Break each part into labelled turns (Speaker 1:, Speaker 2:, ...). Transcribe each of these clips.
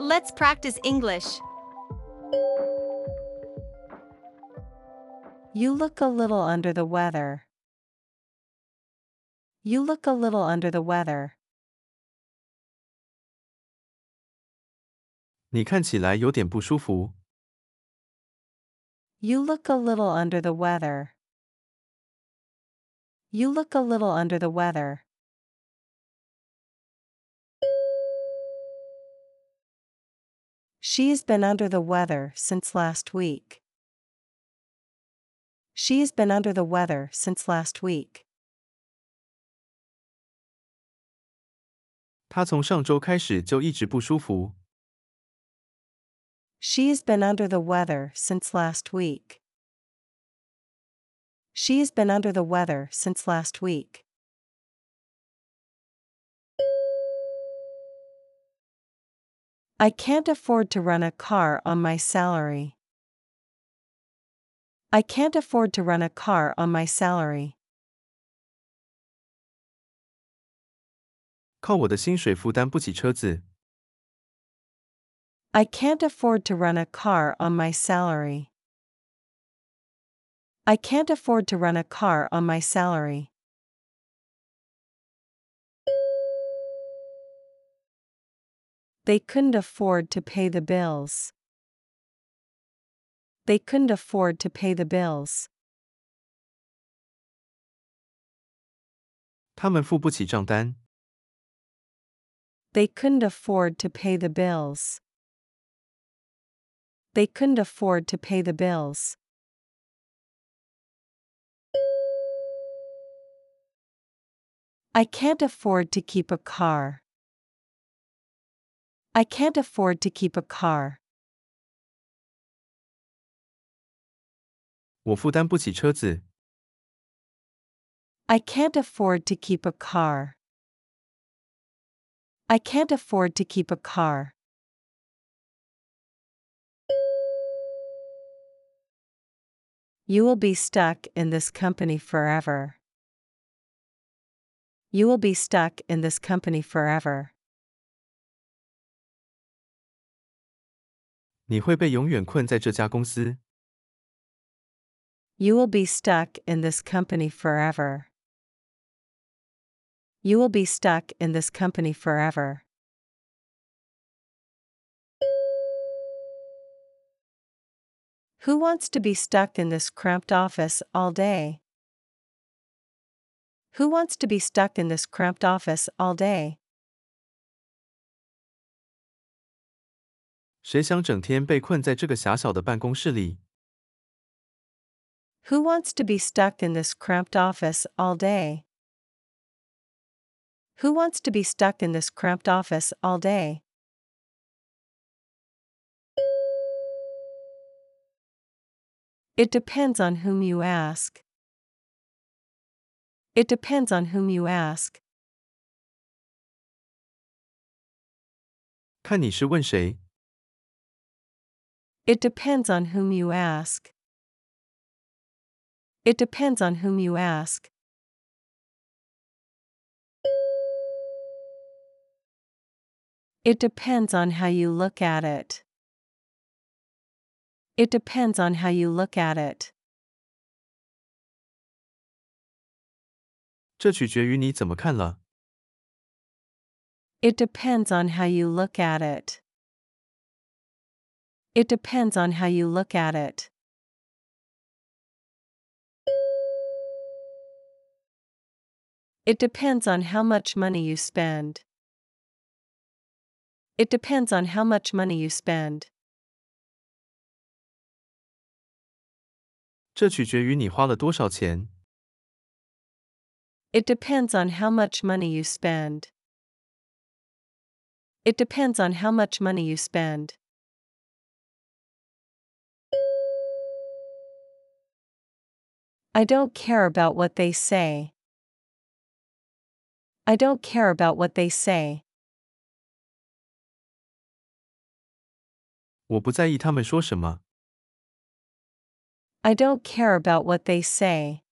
Speaker 1: Let's practice English.
Speaker 2: You look a little under the weather. You look a little under the weather.
Speaker 3: 你看起来有点不舒服。
Speaker 2: You look a little under the weather. You look a little under the weather. She has been under the weather since last week. She has been under the weather since last week.
Speaker 3: 他从上周开始就一直不舒服。
Speaker 2: She has been under the weather since last week. She has been under the weather since last week. I can't afford to run a car on my salary. I can't afford to run a car on my salary.
Speaker 3: 靠我的薪水负担不起车子。
Speaker 2: I can't afford to run a car on my salary. I can't afford to run a car on my salary. They couldn't afford to pay the bills. They couldn't afford to pay the bills.
Speaker 3: 他们付不起账单。
Speaker 2: They couldn't afford to pay the bills. They couldn't afford to pay the bills. I can't afford to keep a car. I can't afford to keep a car.
Speaker 3: 我负担不起车子。
Speaker 2: I can't afford to keep a car. I can't afford to keep a car. You will be stuck in this company forever. You will be stuck in this company forever.
Speaker 3: 你会被永远困在这家公司。
Speaker 2: You will be stuck in this company forever. You will be stuck in this company forever. Who wants to be stuck in this cramped office all day? Who wants to be stuck in this cramped office all day?
Speaker 3: 谁想整天被困在这个狭小的办公室里？
Speaker 2: Who wants to be stuck in this cramped office all day? Who wants to be stuck in this cramped office all day? It depends on whom you ask. It depends on whom you ask.
Speaker 3: 看你是问谁。
Speaker 2: It depends on whom you ask. It depends on whom you ask. It depends on how you look at it. It depends on how you look at it.
Speaker 3: 这取决于你怎么看了。
Speaker 2: It depends on how you look at it. It depends on how you look at it. It depends on how much money you spend. It depends on how much money you spend.
Speaker 3: 这取决于你花了多少钱。
Speaker 2: It depends on how much money you spend. It depends on how much money you spend. I don't care about what they say. I don't care about what they say.
Speaker 3: 我不在意他们说什么。
Speaker 2: I don't care about what they say.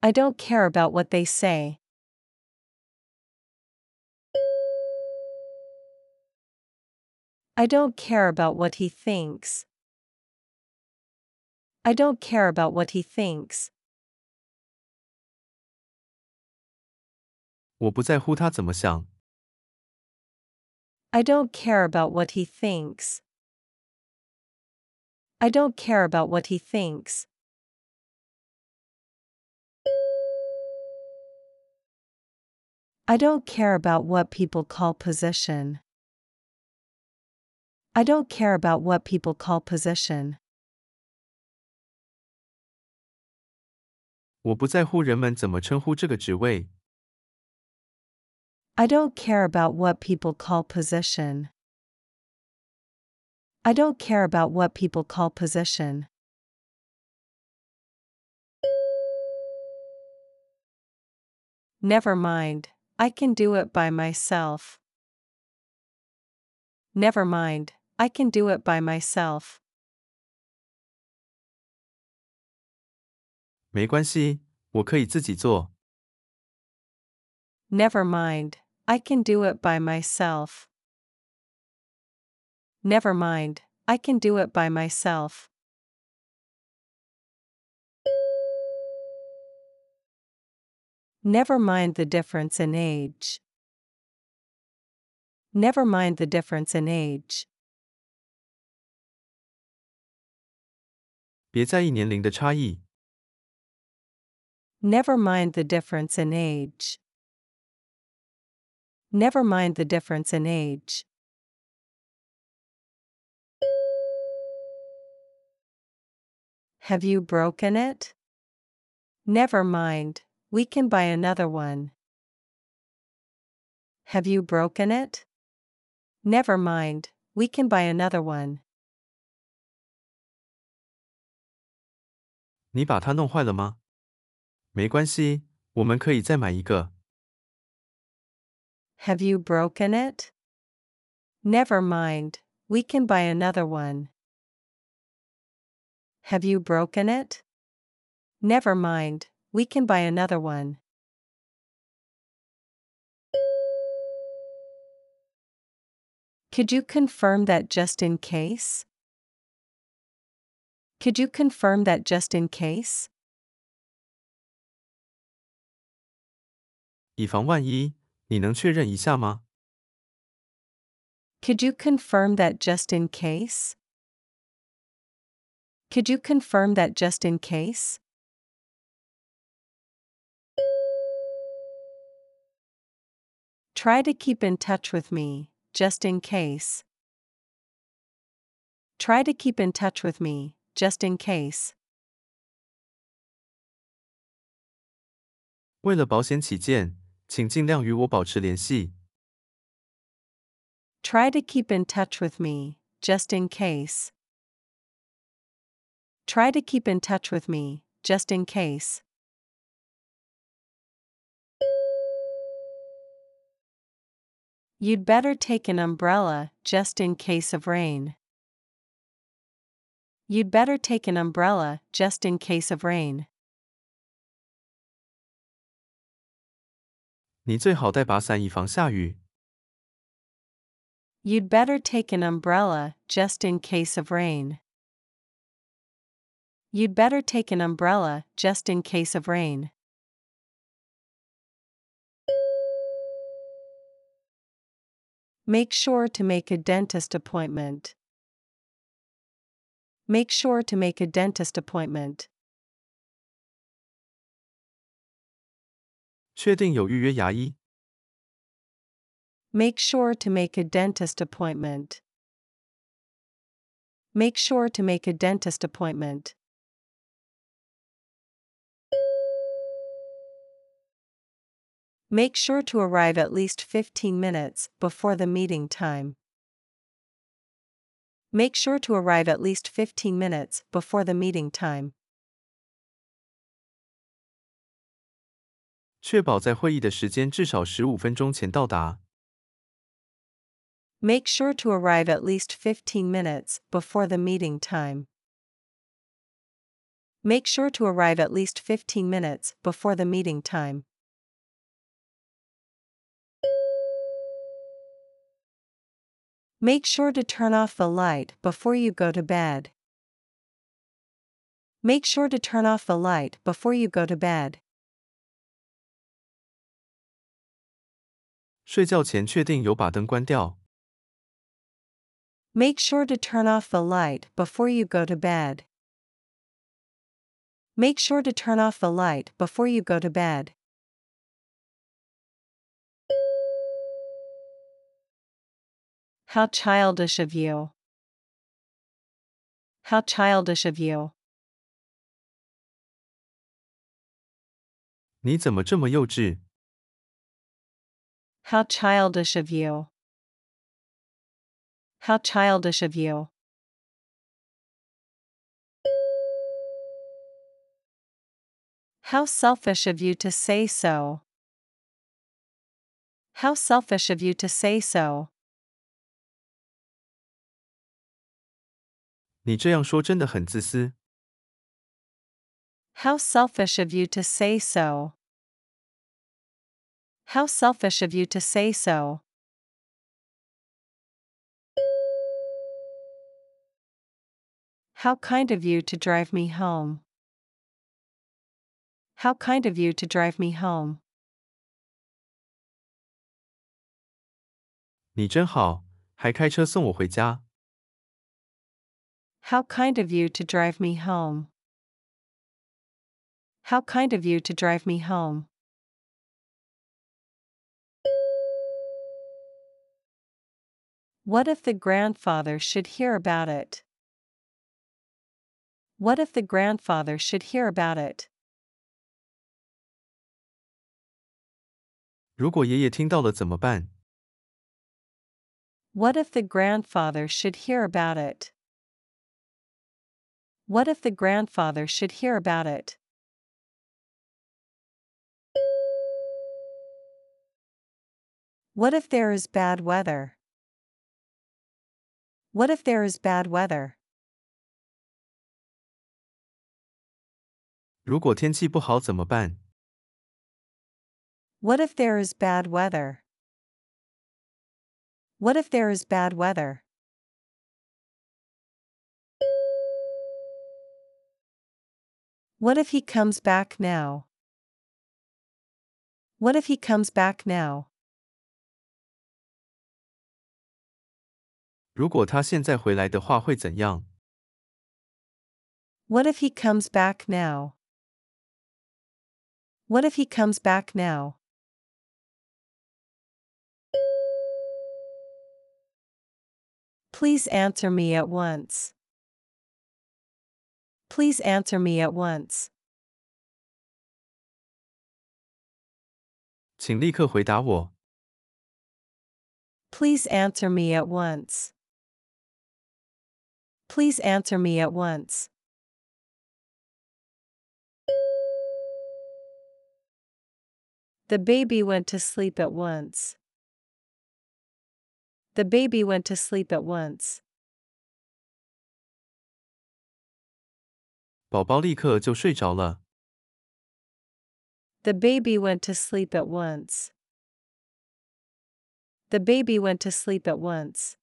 Speaker 2: I don't care about what they say. I don't care about what he thinks. I don't care about what he thinks.
Speaker 3: 我不在乎他怎么想。
Speaker 2: I don't care about what he thinks. I don't care about what he thinks. I don't care about what people call position. I don't care about what people call position.
Speaker 3: 我不在乎人们怎么称呼这个职位。
Speaker 2: I don't care about what people call position. I don't care about what people call position. Never mind, I can do it by myself. Never mind, I can do it by myself.
Speaker 3: 没关系，我可以自己做。
Speaker 2: Never mind, I can do it by myself. Never mind, I can do it by myself. Never mind the difference in age. Never mind the difference in age.
Speaker 3: 别在意年龄的差异。
Speaker 2: Never mind the difference in age. Never mind the difference in age. Have you broken it? Never mind, we can buy another one. Have you broken it? Never mind, we can buy another one.
Speaker 3: 你把它弄坏了吗？ 没关系，我们可以再买一个。
Speaker 2: Have you broken it? Never mind, we can buy another one. Have you broken it? Never mind, we can buy another one. Could you confirm that just in case? Could you confirm that just in case?
Speaker 3: 以防万一，你能确认一下吗？
Speaker 2: Could you confirm that just in case? Could you confirm that just in case? Try to keep in touch with me, just in case. Try to keep in touch with me, just in case.
Speaker 3: 为了保险起见， 请尽量与我保持联系。
Speaker 2: Try to keep in touch with me, just in case. Try to keep in touch with me, just in case. You'd better take an umbrella, just in case of rain. You'd better take an umbrella, just in case of rain.
Speaker 3: 你最好带把伞以防下雨。
Speaker 2: You'd better take an umbrella, just in case of rain. You'd better take an umbrella, just in case of rain. Make sure to make a dentist appointment. Make sure to make a dentist appointment.
Speaker 3: 确定有预约牙医。
Speaker 2: Make sure to make a dentist appointment. Make sure to make a dentist appointment. Make sure to arrive at least 15 minutes before the meeting time. Make sure to arrive at least 15 minutes before the meeting time.
Speaker 3: 确保在会议的时间至少十五分钟前到达。
Speaker 2: Make sure to arrive at least 15 minutes before the meeting time. Make sure to arrive at least 15 minutes before the meeting time. Make sure to turn off the light before you go to bed. Make sure to turn off the light before you go to bed.
Speaker 3: 睡觉前确定有把灯关掉。
Speaker 2: Make sure to turn off the light before you go to bed. Make sure to turn off the light before you go to bed. How childish of you. How childish of you.
Speaker 3: 你怎么这么幼稚？
Speaker 2: How childish of you. How childish of you. How selfish of you to say so. How selfish of you to say so.
Speaker 3: 你这样说真的很自私。
Speaker 2: How selfish of you to say so. How selfish of you to say so. How kind of you to drive me home. How kind of you to drive me home.
Speaker 3: 你真好，还开车送我回家。
Speaker 2: How kind of you to drive me home. How kind of you to drive me home. What if the grandfather should hear about it? What if the grandfather should hear about it?
Speaker 3: 如果爷爷听到了怎么办？
Speaker 2: What if the grandfather should hear about it? What if the grandfather should hear about it? What if there is bad weather? What if there is bad weather?
Speaker 3: 如果天气不好怎么办？
Speaker 2: What if there is bad weather? What if there is bad weather? What if he comes back now? What if he comes back now?
Speaker 3: 如果他现在回来的话会怎样？
Speaker 2: What if he comes back now? What if he comes back now? Please answer me at once. Please answer me at once.
Speaker 3: 请立刻回答我。
Speaker 2: Please answer me at once. Please answer me at once. The baby went to sleep at once. The baby went to sleep at once.
Speaker 3: 宝宝立刻就睡着了。
Speaker 2: The baby went to sleep at once. The baby went to sleep at once.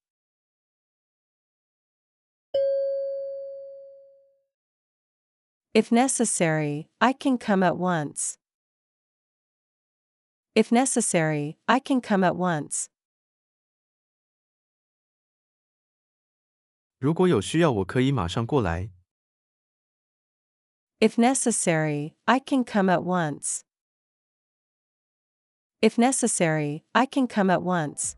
Speaker 2: If necessary, I can come at once. If necessary, I can come at once.
Speaker 3: 如果有需要，我可以马上过来。
Speaker 2: If necessary, I can come at once. If necessary, I can come at once.